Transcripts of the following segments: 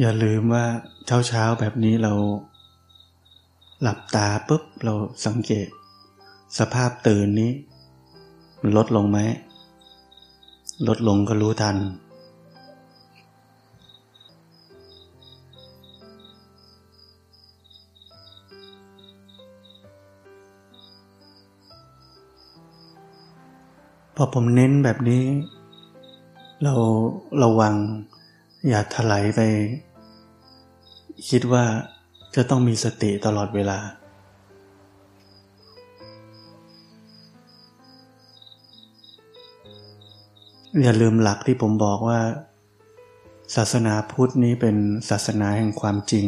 อย่าลืมว่าเช้าเช้าแบบนี้เรา หลับตาปุ๊บเราสังเกต สภาพตื่นนี้ มันลดลงไหม ลดลงก็รู้ทัน พอผมเน้นแบบนี้ เราระวัง อย่าถลายไป คิดว่าจะต้องมีสติตลอดเวลา อย่าลืมหลักที่ผมบอกว่า ศาสนาพุทธนี้เป็นศาสนาแห่งความจริง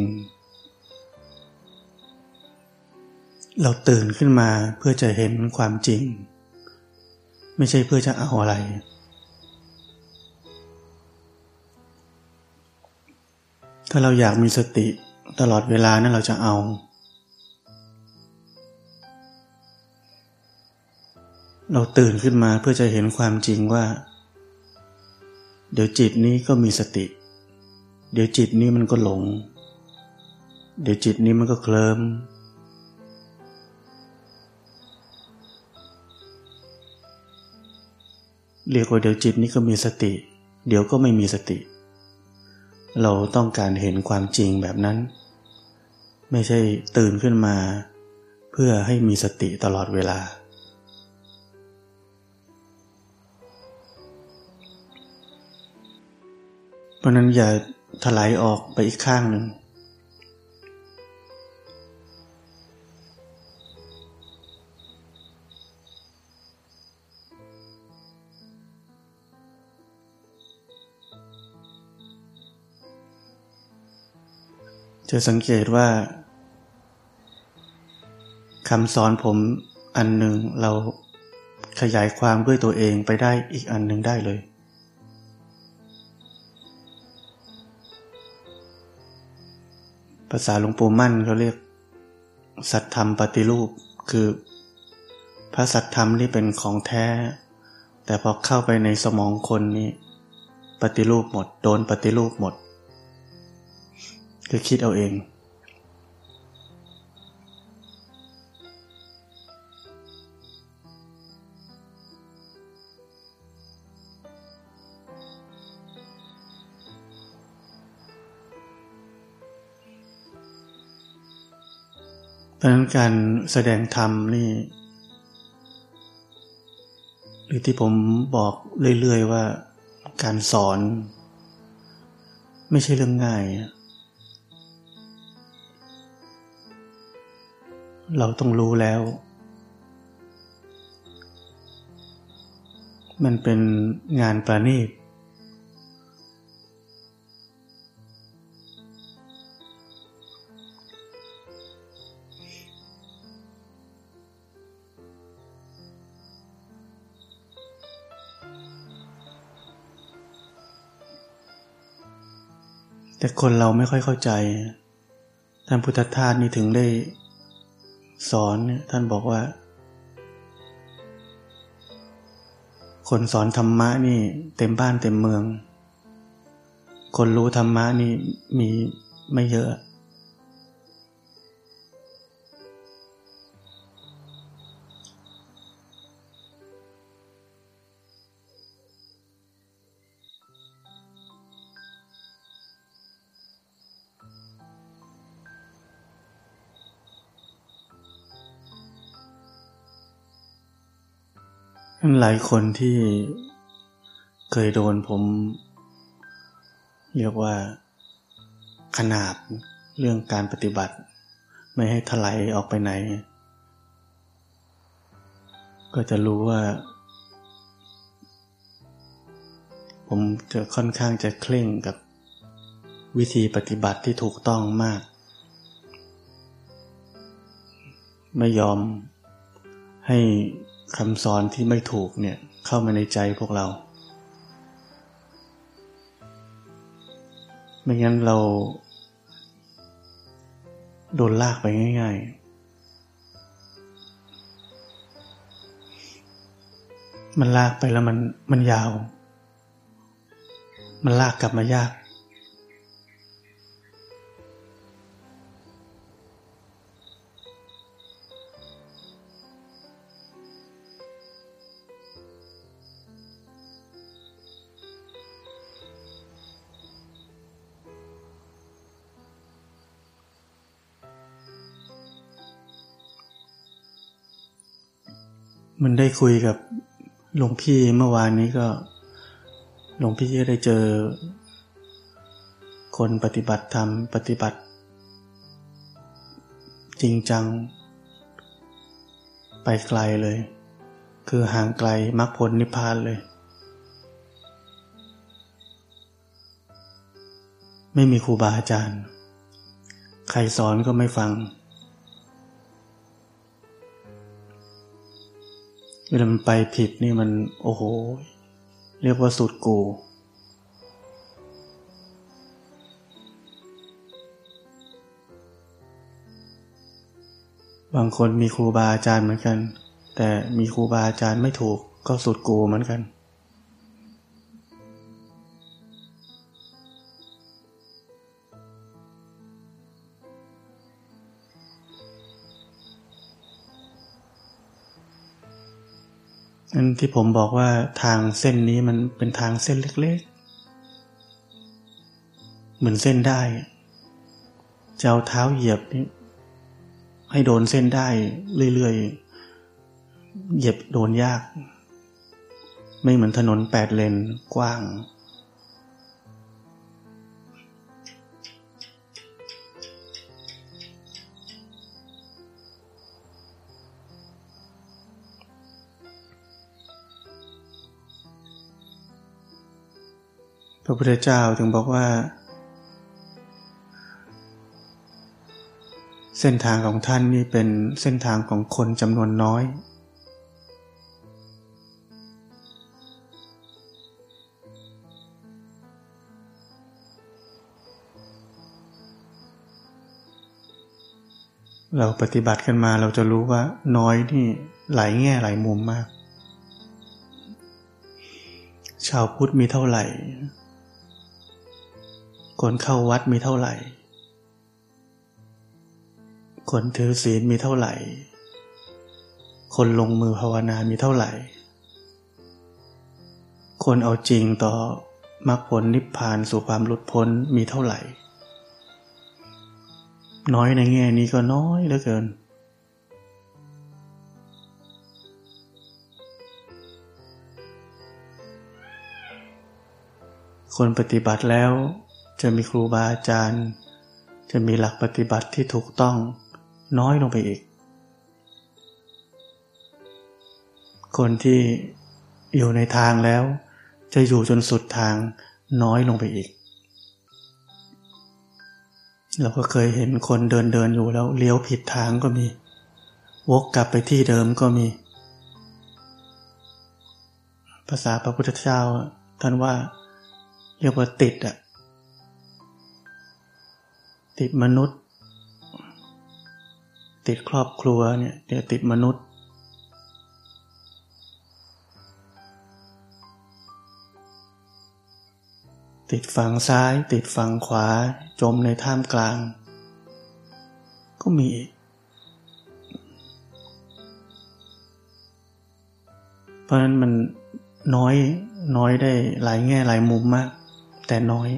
เราตื่นขึ้นมาเพื่อจะเห็นความจริง ไม่ใช่เพื่อจะเอาอะไร ถ้าเราอยากมีสติตลอดเวลานั้นเราจะเอา เราตื่นขึ้นมาเพื่อจะเห็นความจริงว่า เดี๋ยวจิตนี้ก็มีสติ เดี๋ยวจิตนี้มันก็หลง เดี๋ยวจิตนี้มันก็เคลิมเรียกว่าเดี๋ยวจิตนี้ก็มีสติ เดี๋ยวก็ไม่มีสติ เราต้องการเห็นความจริงแบบนั้น ไม่ใช่ตื่นขึ้นมา เพื่อให้มีสติตลอดเวลา เพราะนั้นอย่าถลายออกไปอีกข้างหนึ่ง จะสังเกตว่าคำสอนผมอันหนึ่งเราขยายความด้วยตัวเองไปได้อีกอันหนึ่งได้เลย ภาษาหลวงปู่มั่นเขาเรียก สัตธรรมปฏิรูป คือพระสัตธรรมนี่เป็นของแท้ แต่พอเข้าไปในสมองคนนี้ ปฏิรูปหมด โดนปฏิรูปหมด คือคิดเอาเอง เพราะนั้นการแสดงธรรมนี่หรือที่ผมบอกเรื่อยๆว่าการสอน ไม่ใช่เรื่องง่าย เราต้องรู้แล้ว มันเป็นงานประณีตแต่คนเราไม่ค่อยเข้าใจ ท่านพุทธทาสนี่ถึงได้ สอนเนี่ยท่านบอกว่า คนสอนธรรมะนี่ เต็มบ้านเต็มเมือง คนรู้ธรรมะนี่มีไม่เยอะ ลายคนที่เคยโดนผมเรียกว่าขนาบเรื่องการปฏิบัติ ไม่ให้ถลายออกไปไหน ก็จะรู้ว่า ผมจะค่อนข้างจะเคร่งกับวิธีปฏิบัติที่ถูกต้องมาก ไม่ยอมให้ คำสอนที่ไม่ถูกเนี่ยเข้ามาในใจพวกเรา ไม่งั้นเรา โดนลากไปง่าย ๆ มันลากไปแล้วมันมันยาว มันลากกลับมายาก มันได้คุยกับหลวงพี่เมื่อวานนี้ก็หลวงพี่ก็ได้เจอ คนปฏิบัติธรรมปฏิบัติ จริงจัง ไปไกลเลย คือห่างไกลมรรคผลนิพพานเลย ไม่มีครูบาอาจารย์ ใครสอนก็ไม่ฟัง เวลามันไปผิดนี่มันโอ้โห เรียกว่าสุดกู บางคนมีครูบาอาจารย์เหมือนกัน แต่มีครูบาอาจารย์ไม่ถูกก็สุดกูเหมือนกัน นั่นที่ผมบอกว่าทางเส้นนี้มันเป็นทางเส้นเล็กๆ เหมือนเส้นได้จะเอาเท้าเหยียบนี้ให้โดนเส้นได้เรื่อยๆ เหยียบโดนยาก ไม่เหมือนถนนแปดเลนกว้าง พระพุทธเจ้าถึงบอกว่า เส้นทางของท่านนี่เป็นเส้นทางของคนจำนวนน้อย เราปฏิบัติกันมาเราจะรู้ว่าน้อยนี่หลายแง่หลายมุมมากชาวพุทธมีเท่าไหร่ คนเข้าวัดมีเท่าไหร่ คนถือศีลมีเท่าไหร่ คนลงมือภาวนามีเท่าไหร่ คนเอาจริงต่อมรรคผลนิพพานสู่ความหลุดพ้นมีเท่าไหร่ น้อยในแง่นี้ก็น้อยเหลือเกิน คนปฏิบัติแล้ว จะมีครูบาอาจารย์ จะมีหลักปฏิบัติที่ถูกต้องน้อยลงไปอีก คนที่อยู่ในทางแล้ว จะอยู่จนสุดทางน้อยลงไปอีก เราก็เคยเห็นคนเดินเดินอยู่แล้วเลี้ยวผิดทางก็มี วกกลับไปที่เดิมก็มี ภาษาพระพุทธเจ้าท่านว่าเรียกว่าติดอะ ติดมนุษย์ ติดครอบครัวเนี่ยเดี๋ยวติดมนุษย์ ติดฝั่งซ้าย ติดฝั่งขวา จมในท่ามกลาง ก็มีอีกเพราะนั้นมันน้อยน้อยได้หลายแง่หลายมุมมาก แต่น้อย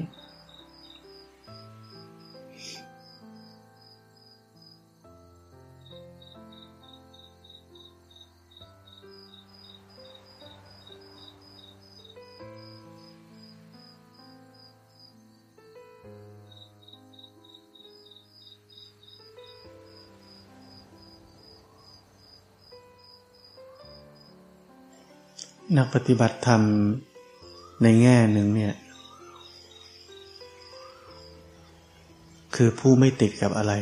นักปฏิบัติธรรมในแง่หนึ่งเนี่ย คือผู้ไม่ติดกับอะไร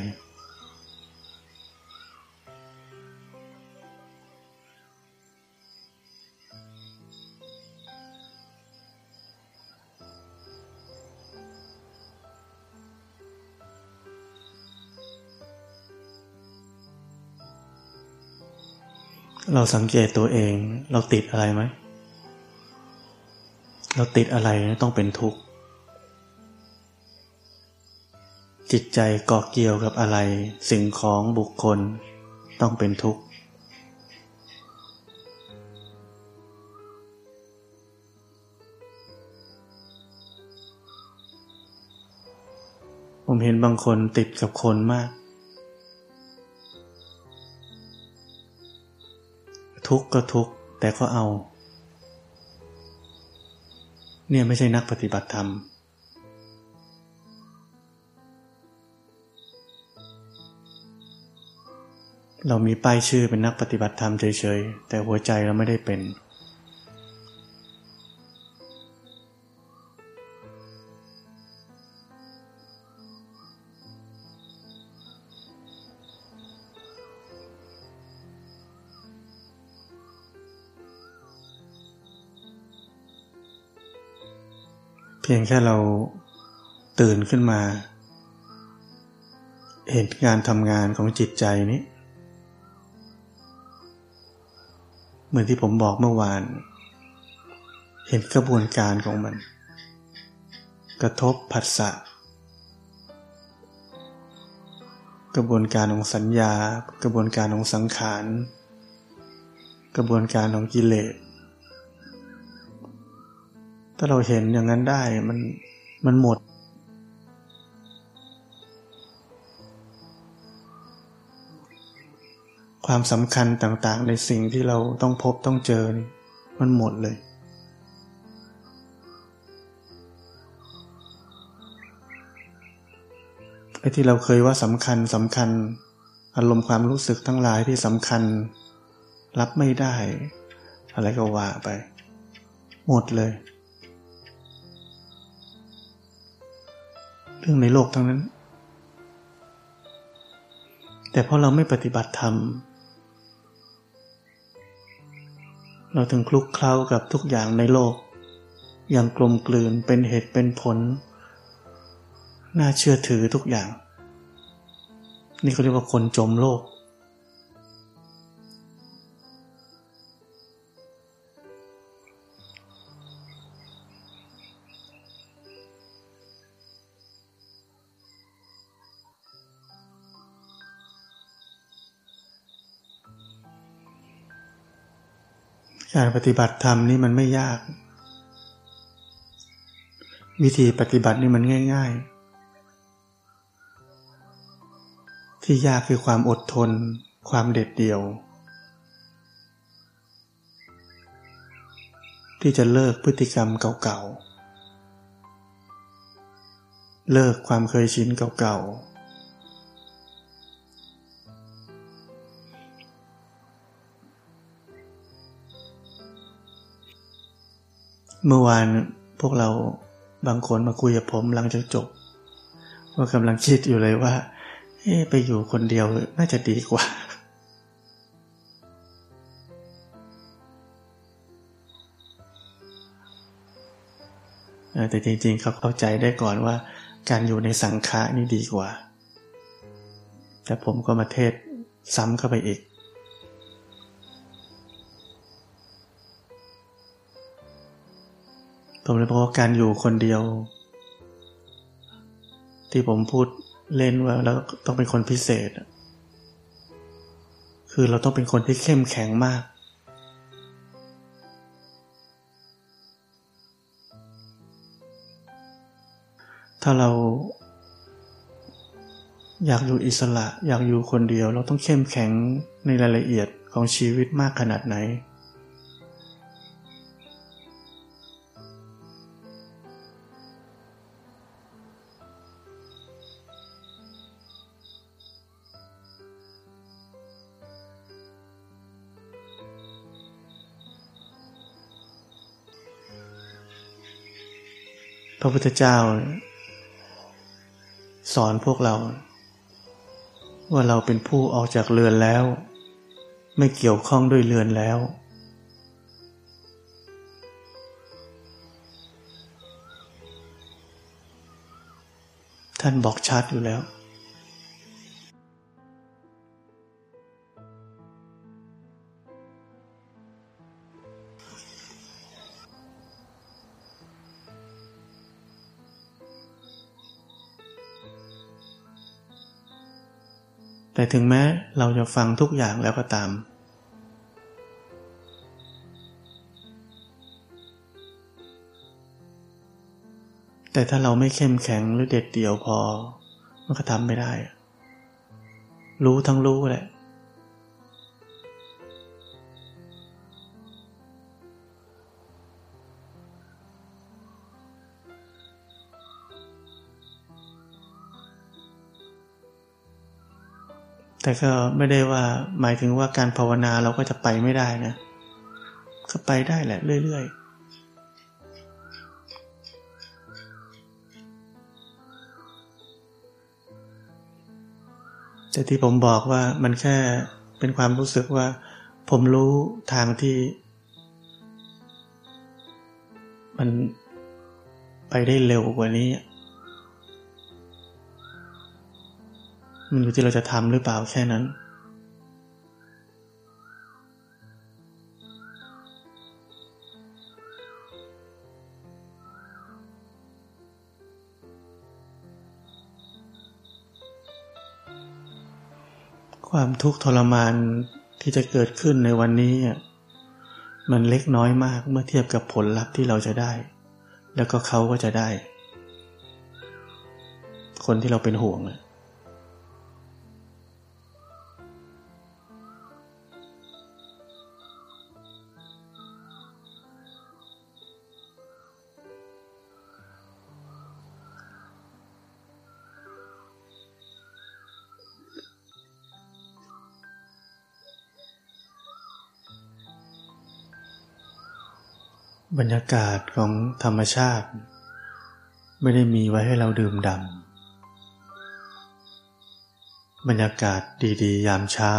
สังเกตตัวเอง เราติดอะไรไหม เราติดอะไรต้องเป็นทุกข์ จิตใจเกาะเกี่ยวกับอะไร สิ่งของบุคคลต้องเป็นทุกข์ ผมเห็นบางคนติดกับคนมาก ทุกข์ก็ทุกข์แต่ก็เอา เนี่ยไม่ใช่นักปฏิบัติธรรม เรามีป้ายชื่อเป็นนักปฏิบัติธรรมเฉยๆ แต่หัวใจเราไม่ได้เป็น พียงแค่เราตื่นขึ้นมา เห็นการทำงานของจิตใจนี้ เหมือนที่ผมบอกเมื่อวาน เห็นกระบวนการของมัน กระทบผัสสะกระบวนการของสัญญา กระบวนการของสังขาร กระบวนการของกิเลส ถ้าเราเห็นอย่างนั้นได้มันมันหมด ความสำคัญต่างๆ ในสิ่งที่เราต้องพบต้องเจอนี่มันหมดเลยไอ้ที่เราเคยว่าสำคัญสำคัญ อารมณ์ความรู้สึกทั้งหลายที่สำคัญ รับไม่ได้ อะไรก็ว่าไป หมดเลย เรื่องในโลกทั้งนั้น แต่เพราะเราไม่ปฏิบัติธรรม เราถึงคลุกเคล้ากับทุกอย่างในโลก อย่างกลมกลืนเป็นเหตุเป็นผล น่าเชื่อถือทุกอย่าง นี่เขาเรียกว่าคนจมโลก การปฏิบัติธรรมนี่มันไม่ยาก วิธีปฏิบัตินี่มันง่าย ๆ ที่ยากคือความอดทน ความเด็ดเดี่ยว ที่จะเลิกพฤติกรรมเก่าๆ เลิกความเคยชินเก่าๆ เมื่อวานพวกเราบางคนมาคุยกับผมหลังจากจบ ว่ากำลังคิดอยู่เลยว่าเอ๊ไปอยู่คนเดียวน่าจะดีกว่า แต่จริงๆเขาเข้าใจได้ก่อนว่า การอยู่ในสังฆะนี่ดีกว่า แต่ผมก็มาเทศซ้ำเข้าไปอีก ผมเลยบอกว่าการอยู่คนเดียว ที่ผมพูดเล่นว่าแล้วต้องเป็นคนพิเศษ คือเราต้องเป็นคนที่เข้มแข็งมาก ถ้าเรา อยากอยู่อิสระ อยากอยู่คนเดียว เราต้องเข้มแข็งในรายละเอียดของชีวิตมากขนาดไหน พระพุทธเจ้า สอนพวกเรา ว่าเราเป็นผู้ออกจากเรือนแล้ว ไม่เกี่ยวข้องด้วยเรือนแล้ว ท่านบอกชัดอยู่แล้ว แต่ถึงแม้เราจะฟังทุกอย่างแล้วก็ตาม แต่ถ้าเราไม่เข้มแข็งหรือเด็ดเดี่ยวพอ มันก็ทำไม่ได้ รู้ทั้งรู้แหละ แต่ก็ไม่ได้ว่าหมายถึงว่าการภาวนาเราก็จะไปไม่ได้นะ ก็ไปได้แหละเรื่อย ๆแต่ที่ผมบอกว่ามันแค่เป็นความรู้สึกว่า ผมรู้ทางที่ มันไปได้เร็วกว่านี้ มันอยู่ที่เราจะทำหรือเปล่าแค่นั้น ความทุกข์ทรมานที่จะเกิดขึ้นในวันนี้ มันเล็กน้อยมากเมื่อเทียบกับผลลัพธ์ที่เราจะได้ แล้วก็เขาก็จะได้ คนที่เราเป็นห่วงนะ บรรยากาศของธรรมชาติ ไม่ได้มีไว้ให้เราดื่มด่ำบรรยากาศดีๆ ยามเช้า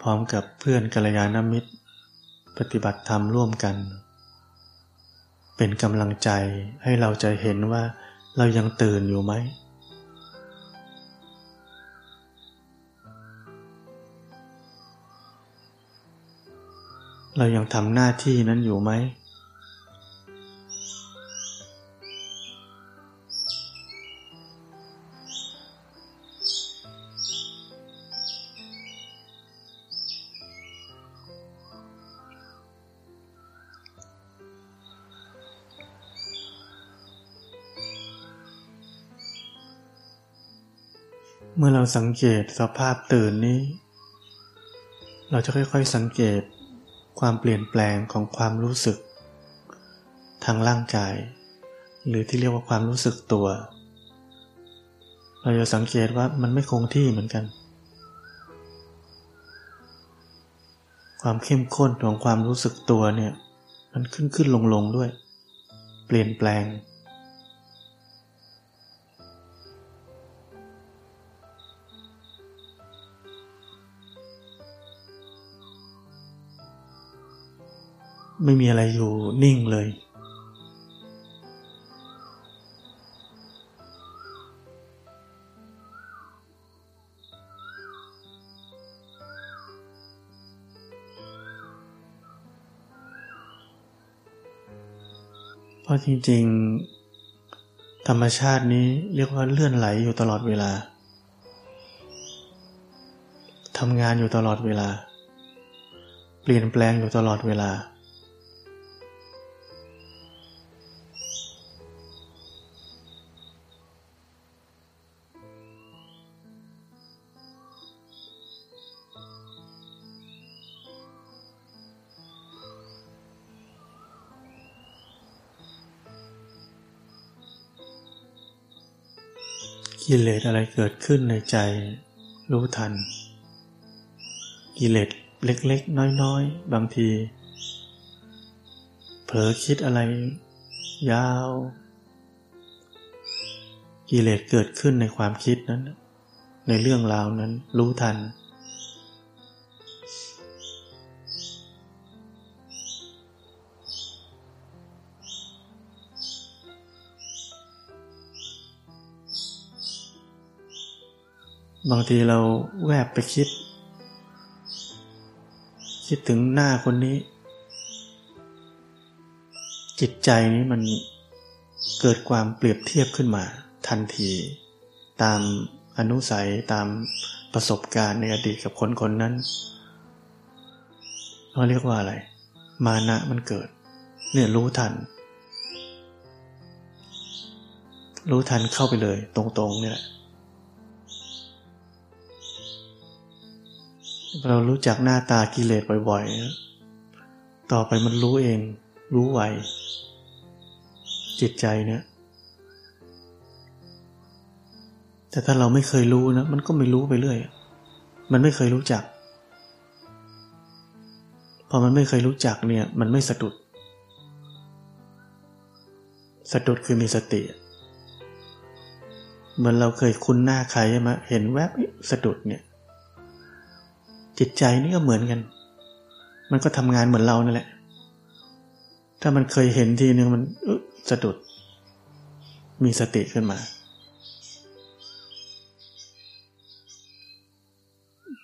พร้อมกับเพื่อนกัลยาณมิตร ปฏิบัติธรรมร่วมกัน เป็นกำลังใจให้เราจะเห็นว่าเรายังตื่นอยู่ไหม เรายังทำหน้าที่นั้นอยู่ไหม เมื่อเราสังเกตสภาพตื่นนี้ เราจะค่อยๆสังเกต ความเปลี่ยนแปลงของความรู้สึก ทางร่างกาย หรือที่เรียกว่าความรู้สึกตัว เราจะสังเกตว่ามันไม่คงที่เหมือนกัน ความเข้มข้นของความรู้สึกตัวเนี่ย มันขึ้นขึ้นลงลงด้วย เปลี่ยนแปลง ไม่มีอะไรอยู่นิ่งเลย เพราะจริง ๆ ธรรมชาตินี้เรียกว่าเลื่อนไหลอยู่ตลอดเวลาทำงานอยู่ตลอดเวลา เปลี่ยนแปลงอยู่ตลอดเวลา กิเลสอะไรเกิดขึ้นในใจ รู้ทัน กิเลสเล็กๆ น้อยๆ บางที เผลอคิดอะไร ยาว กิเลสเกิดขึ้นในความคิดนั้น ในเรื่องราวนั้นรู้ทัน บางทีเราแวบไปคิด คิดถึงหน้าคนนี้ จิตใจนี้มันเกิดความเปรียบเทียบขึ้นมา ทันที ตามอนุสัยตามประสบการณ์ในอดีตกับคนคนนั้นเราเรียกว่าอะไร มานะมันเกิด เนี่ยรู้ทัน รู้ทันเข้าไปเลย ตรงๆเนี่ย เรารู้จักหน้าตากิเลสบ่อยๆ ต่อไปมันรู้เอง รู้ไว จิตใจเนี่ย แต่ถ้าเราไม่เคยรู้นะ มันก็ไม่รู้ไปเรื่อย มันไม่เคยรู้จัก พอมันไม่เคยรู้จักเนี่ย มันไม่สะดุด สะดุดคือมีสติ เหมือนเราเคยคุ้นหน้าใครใช่ไหมเห็นแวบสะดุดเนี่ย จิตใจนี่ก็เหมือนกัน มันก็ทำงานเหมือนเรานั่นแหละ ถ้ามันเคยเห็นทีนึงมันสะดุด มีสติขึ้นมา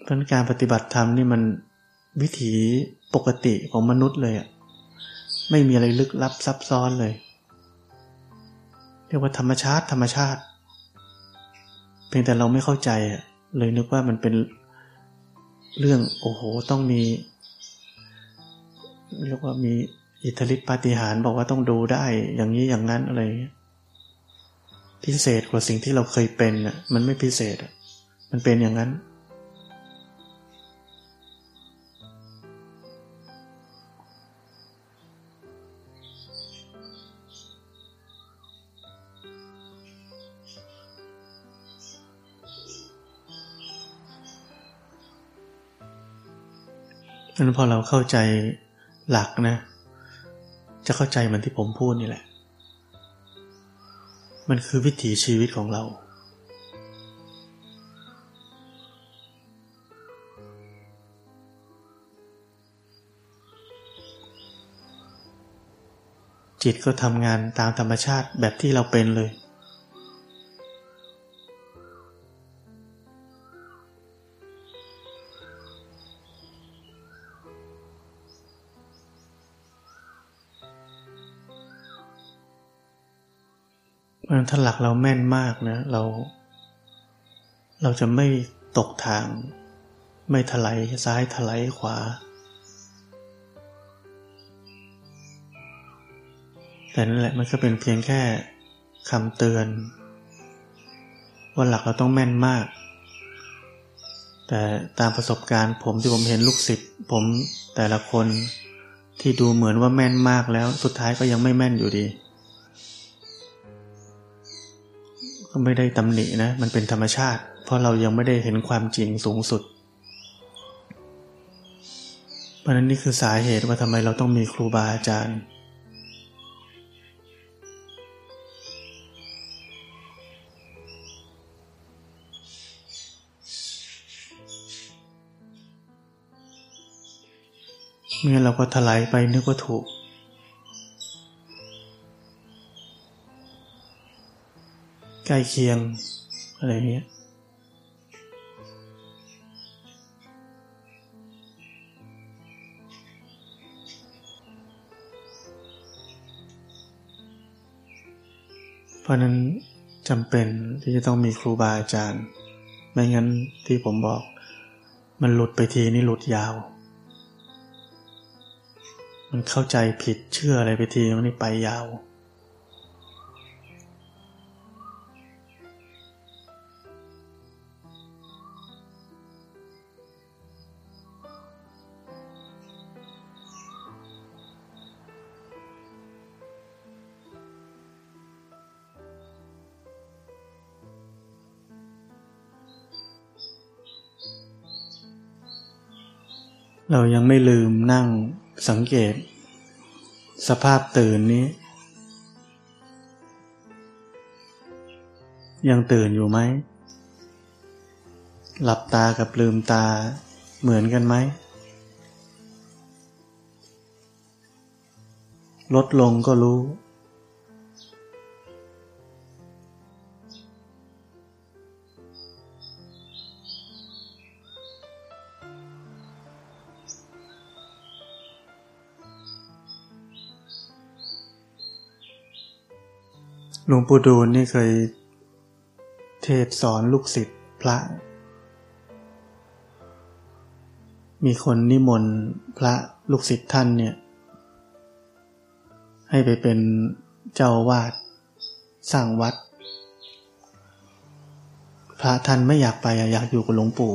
เพราะการปฏิบัติธรรมนี่มันวิถีปกติของมนุษย์เลยอะไม่มีอะไรลึกลับซับซ้อนเลย เรียกว่าธรรมชาติธรรมชาติ เพียงแต่เราไม่เข้าใจอะเลยนึกว่ามันเป็น เรื่องโอ้โหต้องมี เรียกว่ามีอิทธิฤทธิปาฏิหาริย์บอกว่าต้องดูได้อย่างนี้อย่างนั้นอะไรพิเศษกว่าสิ่งที่เราเคยเป็นอะ มันไม่พิเศษอะมันเป็นอย่างนั้น นั้นพอเราเข้าใจหลักนะ จะเข้าใจเหมือนที่ผมพูดนี่แหละ มันคือวิถีชีวิตของเรา จิตก็ทำงานตามธรรมชาติแบบที่เราเป็นเลย ถ้าหลักเราแม่นมากนะ เรา เราจะไม่ตกทาง ไม่ถลายซ้ายถลายขวา แต่นั่นแหละมันก็เป็นเพียงแค่คำเตือน ว่าหลักเราต้องแม่นมาก แต่ตามประสบการณ์ผมที่ผมเห็นลูกศิษย์ผมแต่ละคนที่ดูเหมือนว่าแม่นมากแล้วสุดท้ายก็ยังไม่แม่นอยู่ดี ก็ไม่ได้ตำหนินะ มันเป็นธรรมชาติ เพราะเรายังไม่ได้เห็นความจริงสูงสุด เพราะนั้นนี่คือสาเหตุว่าทำไมเราต้องมีครูบาอาจารย์ เมื่อเราก็ถลายไปนึกว่าถูก ใกล้เคียง อะไรเงี้ยเพราะนั้นจำเป็นที่จะต้องมีครูบาอาจารย์ ไม่งั้นที่ผมบอก มันหลุดไปทีนี่หลุดยาว มันเข้าใจผิดเชื่ออะไรไปทีมันนี่ไปยาว เรายังไม่ลืมนั่งสังเกต สภาพตื่นนี้ ยังตื่นอยู่ไหม หลับตากับลืมตาเหมือนกันไหม ลดลงก็รู้ หลวงปู่ดูลนี่เคยเทศสอนลูกศิษย์พระ มีคนนิมนต์พระลูกศิษย์ท่านเนี่ย ให้ไปเป็นเจ้าวาดสร้างวัด พระท่านไม่อยากไปอยากอยู่กับหลวงปู่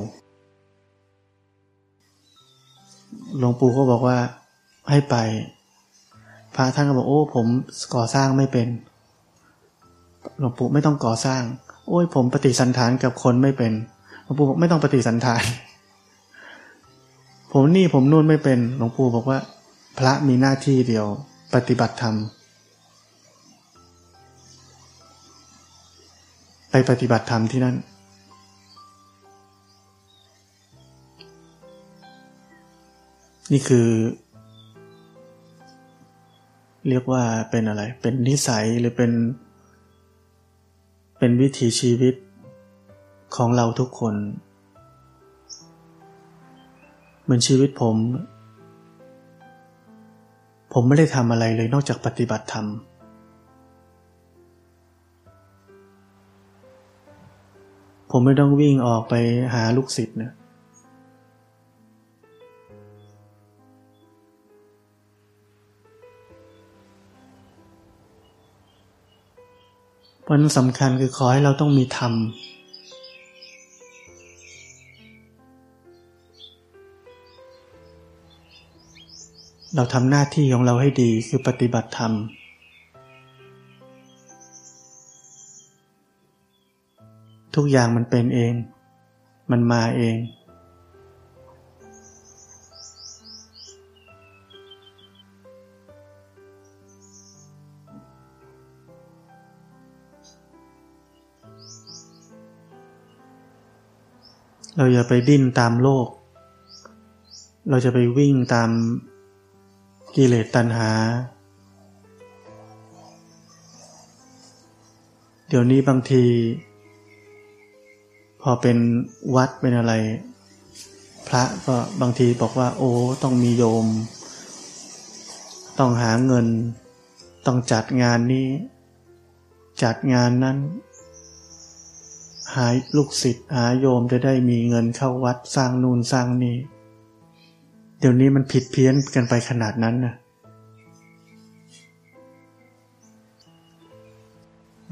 หลวงปู่ก็บอกว่าให้ไป พระท่านก็บอกโอ้ผมก่อสร้างไม่เป็น หลวงปู่ไม่ต้องก่อสร้าง โอ้ยผมปฏิสันฐานกับคนไม่เป็นหลวงปู่บอกไม่ต้องปฏิสันฐาน ผมนี่ผมนู่นไม่เป็นหลวงปู่บอกว่า พระมีหน้าที่เดียว ปฏิบัติธรรมไปปฏิบัติธรรมที่นั่นนี่คือ เรียกว่าเป็นอะไร เป็นนิสัยหรือเป็น เป็นวิถีชีวิตของเราทุกคน เหมือนชีวิตผม ผมไม่ได้ทำอะไรเลยนอกจากปฏิบัติธรรม ผมไม่ต้องวิ่งออกไปหาลูกศิษย์นะ เพราะนั้นสำคัญคือขอให้เราต้องมีธรรม เราทำหน้าที่ของเราให้ดีคือปฏิบัติธรรม ทุกอย่างมันเป็นเอง มันมาเอง เราอย่าไปดิ้นตามโลก เราจะไปวิ่งตามกิเลสตัณหา เดี๋ยวนี้บางที พอเป็นวัดเป็นอะไร พระก็บางทีบอกว่า โอ้ต้องมีโยม ต้องหาเงิน ต้องจัดงานนี้ จัดงานนั้น หาลูกศิษย์หาโยมจะได้มีเงินเข้าวัดสร้างนูนสร้างนี้เดี๋ยวนี้มันผิดเพี้ยนกันไปขนาดนั้นนะ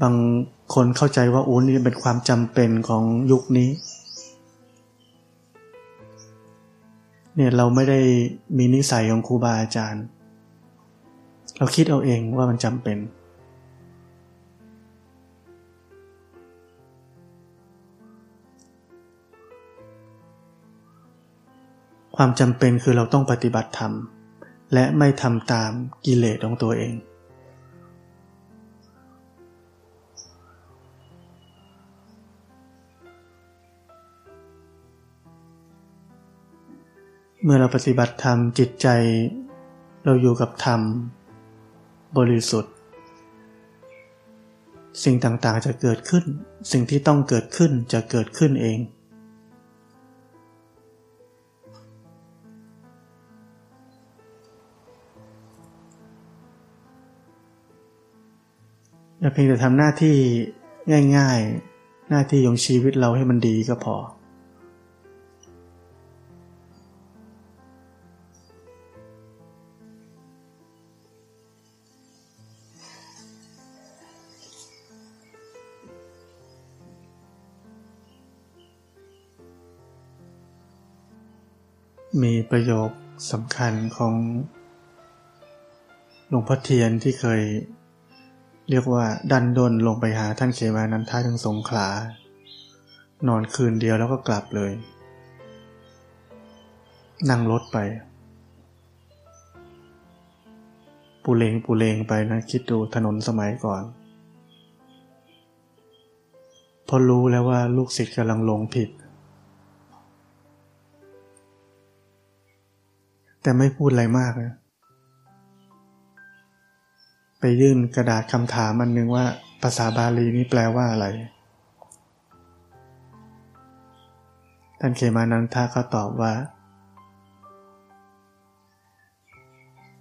บางคนเข้าใจว่าโอ้นี่เป็นความจำเป็นของยุคนี้ เนี่ยเราไม่ได้มีนิสัยของครูบาอาจารย์ เราคิดเอาเองว่ามันจำเป็น ความจำเป็นคือเราต้องปฏิบัติธรรม และไม่ทำตามกิเลสของตัวเองเมื่อเราปฏิบัติธรรมจิตใจ เราอยู่กับธรรม บริสุทธิ์ สิ่งต่างๆจะเกิดขึ้น สิ่งที่ต้องเกิดขึ้นจะเกิดขึ้นเอง อย่าเพียงแต่ทำหน้าที่ง่าย ๆ หน้าที่ของชีวิตเราให้มันดีก็พอ มีประโยคสำคัญของหลวงพ่อเทียนที่เคย เรียกว่าดันดนลงไปหาท่านเขมานันทาถึงสงขลา นอนคืนเดียวแล้วก็กลับเลย นั่งรถไป ปูเลงปูเลงไปนะคิดดูถนนสมัยก่อน พอรู้แล้วว่าลูกศิษย์กำลังลงผิด แต่ไม่พูดอะไรมากนะ ไปยื่นกระดาษคำถามอันนึงว่าภาษาบาลีนี้แปลว่าอะไร ท่านเขมานันทาเขาตอบว่า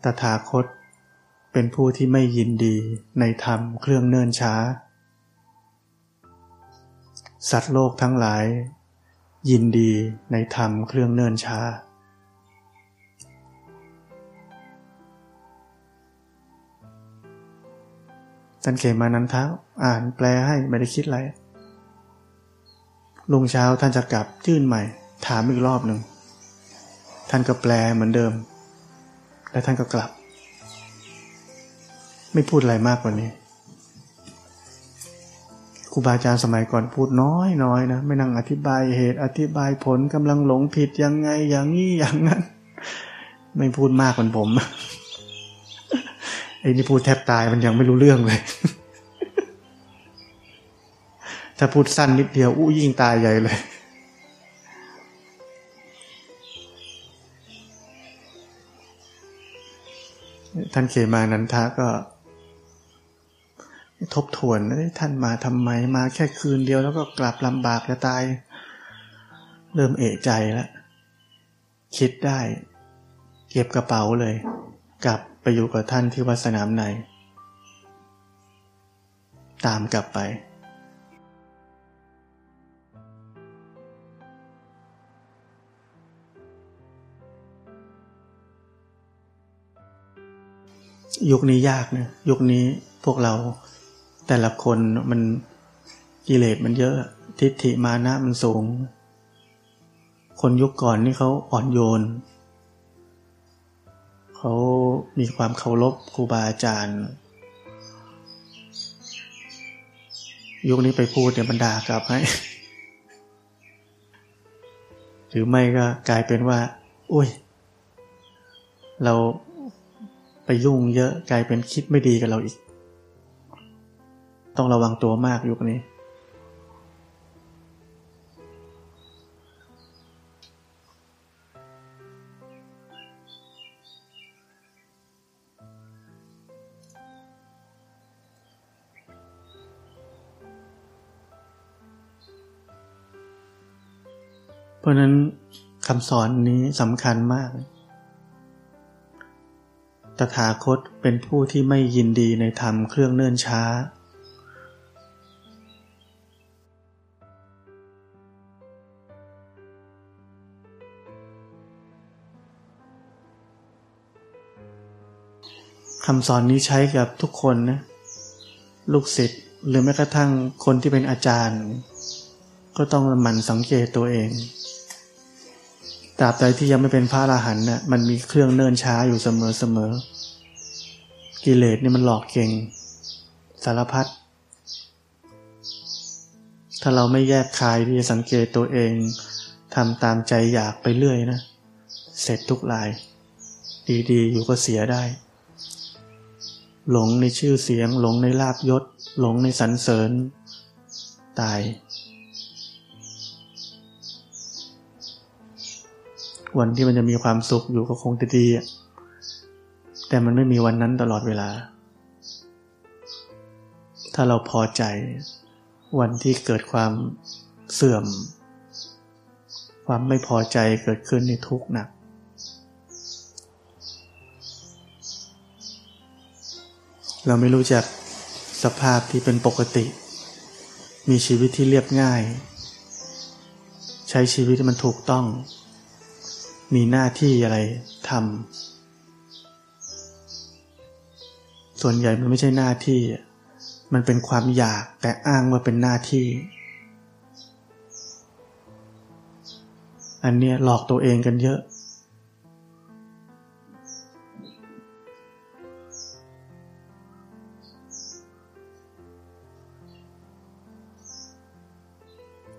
ตถาคตเป็นผู้ที่ไม่ยินดีในธรรมเครื่องเนิ่นช้า สัตว์โลกทั้งหลาย ยินดีในธรรมเครื่องเนิ่นช้า ท่านเขมานันทะอ่านแปลให้ไม่ได้คิดอะไรลุงเช้าท่านจะกลับยื่นใหม่ ถามอีกรอบหนึ่ง ท่านก็แปลเหมือนเดิม และท่านก็กลับ ไม่พูดอะไรมากกว่านี้ครูบาอาจารย์สมัยก่อนพูดน้อยน้อยนะ ไม่นั่งอธิบายเหตุอธิบายผลกำลังหลงผิดยังไงอย่างนี้อย่างนั้น ไม่พูดมากเหมือนผม ไอ้นี่พูดแทบตายมันยังไม่รู้เรื่องเลย ถ้าพูดสั้นนิดเดียวอู้ยิ่งตายใหญ่เลย ท่านเขมานันทะก็ทบทวนท่านมาทำไมมาแค่คืนเดียวแล้วก็กลับลำบากจะตาย เริ่มเอะใจแล้ว คิดได้ เก็บกระเป๋าเลย กลับ ไปอยู่กับท่านที่วัดสนามใน ตามกลับไป ยุคนี้ยากนะยุคนี้พวกเราแต่ละคนมันกิเลสมันเยอะ ทิฏฐิมานะมันสูง คนยุคก่อนนี่เขาอ่อนโยน เขามีความเคารพครูบาอาจารย์ยุคนี้ไปพูดเนี่ยบรรดากลับให้ หรือไม่ก็กลายเป็นว่า อุ้ย เราไปยุ่งเยอะกลายเป็นคิดไม่ดีกับเราอีก ต้องระวังตัวมากยุคนี้ะนั้นคำสอนนี้สำคัญมาก ตถาคตเป็นผู้ที่ไม่ยินดีในธรรมเครื่องเนื่นช้า คำสอนนี้ใช้กับทุกคนนะ ลูกศิษย์หรือแม้กระทั่งคนที่เป็นอาจารย์ ก็ต้องหมั่นสังเกตตัวเอง ราบใดที่ยังไม่เป็นพระอรหันต์น่ะมันมีเครื่องเนิ่นช้าอยู่เสมอเสมอกิเลสนี่มันหลอกเก่ง สารพัดถ้าเราไม่แยกคายที่จะสังเกตตัวเองทำตามใจอยากไปเรื่อยนะ เสร็จทุกลาย ดีๆ อยู่ก็เสียได้ หลงในชื่อเสียง หลงในลาบยศ หลงในสรรเสริญ ตาย วันที่มันจะมีความสุขอยู่ก็คงจะดีแต่มันไม่มีวันนั้นตลอดเวลา ถ้าเราพอใจวันที่เกิดความเสื่อม ความไม่พอใจเกิดขึ้นในทุกข์หนัก เราไม่รู้จักสภาพที่เป็นปกติ มีชีวิตที่เรียบง่าย ใช้ชีวิตที่มันถูกต้อง มีหน้าที่อะไรทำส่วนใหญ่มันไม่ใช่หน้าที่ มันเป็นความอยากแต่อ้างว่าเป็นหน้าที่ อันเนี้ยหลอกตัวเองกันเยอะ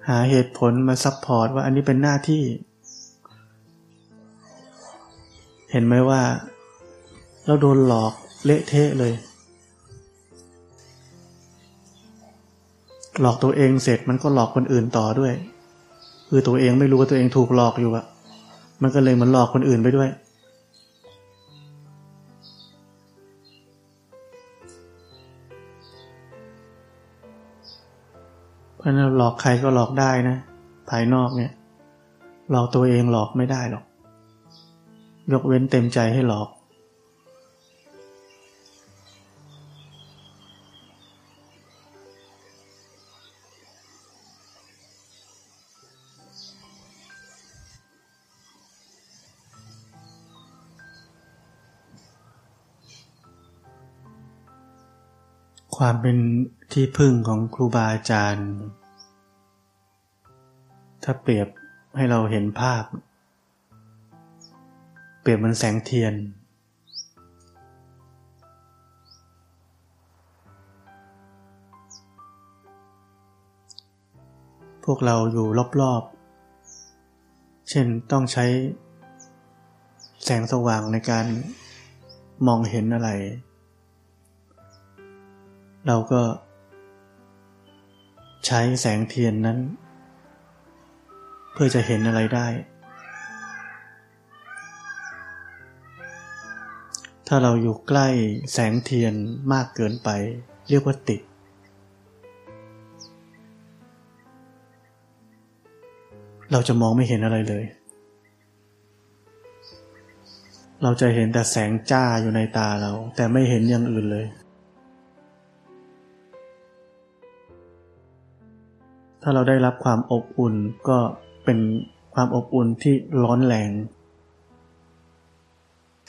หาเหตุผลมาซับพอร์ตว่าอันนี้เป็นหน้าที่ เห็นไหมว่า เราโดนหลอกเละเทะเลย หลอกตัวเองเสร็จมันก็หลอกคนอื่นต่อด้วย คือตัวเองไม่รู้ว่าตัวเองถูกหลอกอยู่อะมันก็เลยเหมือนหลอกคนอื่นไปด้วย เพราะนั้นหลอกใครก็หลอกได้นะ ภายนอกเนี่ย หลอกตัวเองหลอกไม่ได้หรอก ยกเว้นเต็มใจให้หลอก ความเป็นที่พึ่งของครูบาอาจารย์ ถ้าเปรียบให้เราเห็นภาพ เปรียบมันแสงเทียน พวกเราอยู่รอบๆ เช่นต้องใช้แสงสว่างในการมองเห็นอะไร เราก็ใช้แสงเทียนนั้น เพื่อจะเห็นอะไรได้ ถ้าเราอยู่ใกล้แสงเทียนมากเกินไป เรียกว่าติด เราจะมองไม่เห็นอะไรเลย เราจะเห็นแต่แสงจ้าอยู่ในตาเรา แต่ไม่เห็นอย่างอื่นเลย ถ้าเราได้รับความอบอุ่นก็เป็นความอบอุ่นที่ร้อนแรง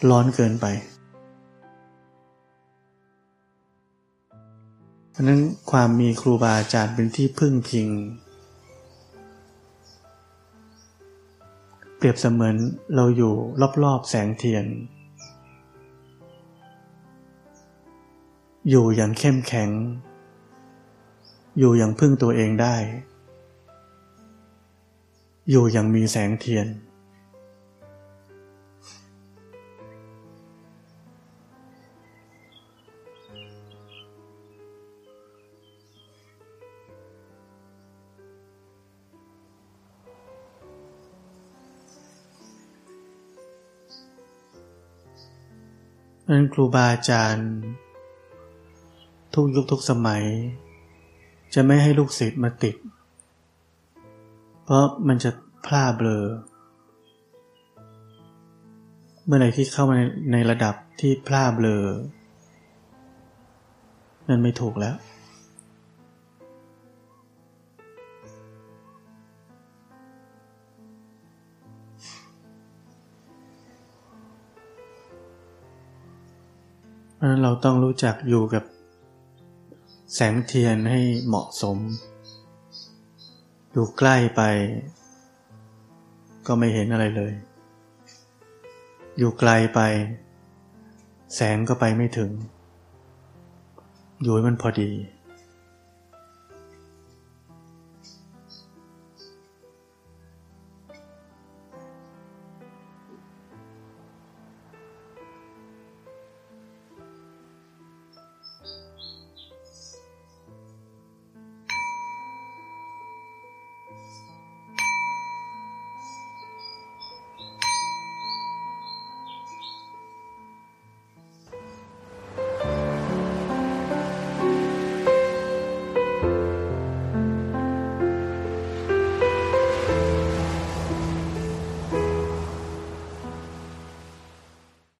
ร้อนเกินไป เพราะนั้นความมีครูบาอาจารย์เป็นที่พึ่งพิง เปรียบเสมือนเราอยู่รอบๆแสงเทียน อยู่อย่างเข้มแข็ง อยู่อย่างพึ่งตัวเองได้ อยู่อย่างมีแสงเทียน นั้นครูบาอาจารย์ ทุกยุคทุกสมัย จะไม่ให้ลูกศิษย์มาติด เพราะมันจะพลาดเบลอ เมื่อไหร่ที่เข้ามาในระดับที่พลาดเบลอ นั่นไม่ถูกแล้ว เพราะนั้นเราต้องรู้จักอยู่กับแสงเทียนให้เหมาะสม อยู่ใกล้ไป ก็ไม่เห็นอะไรเลย อยู่ไกลไป แสงก็ไปไม่ถึง อยู่ให้มันพอดี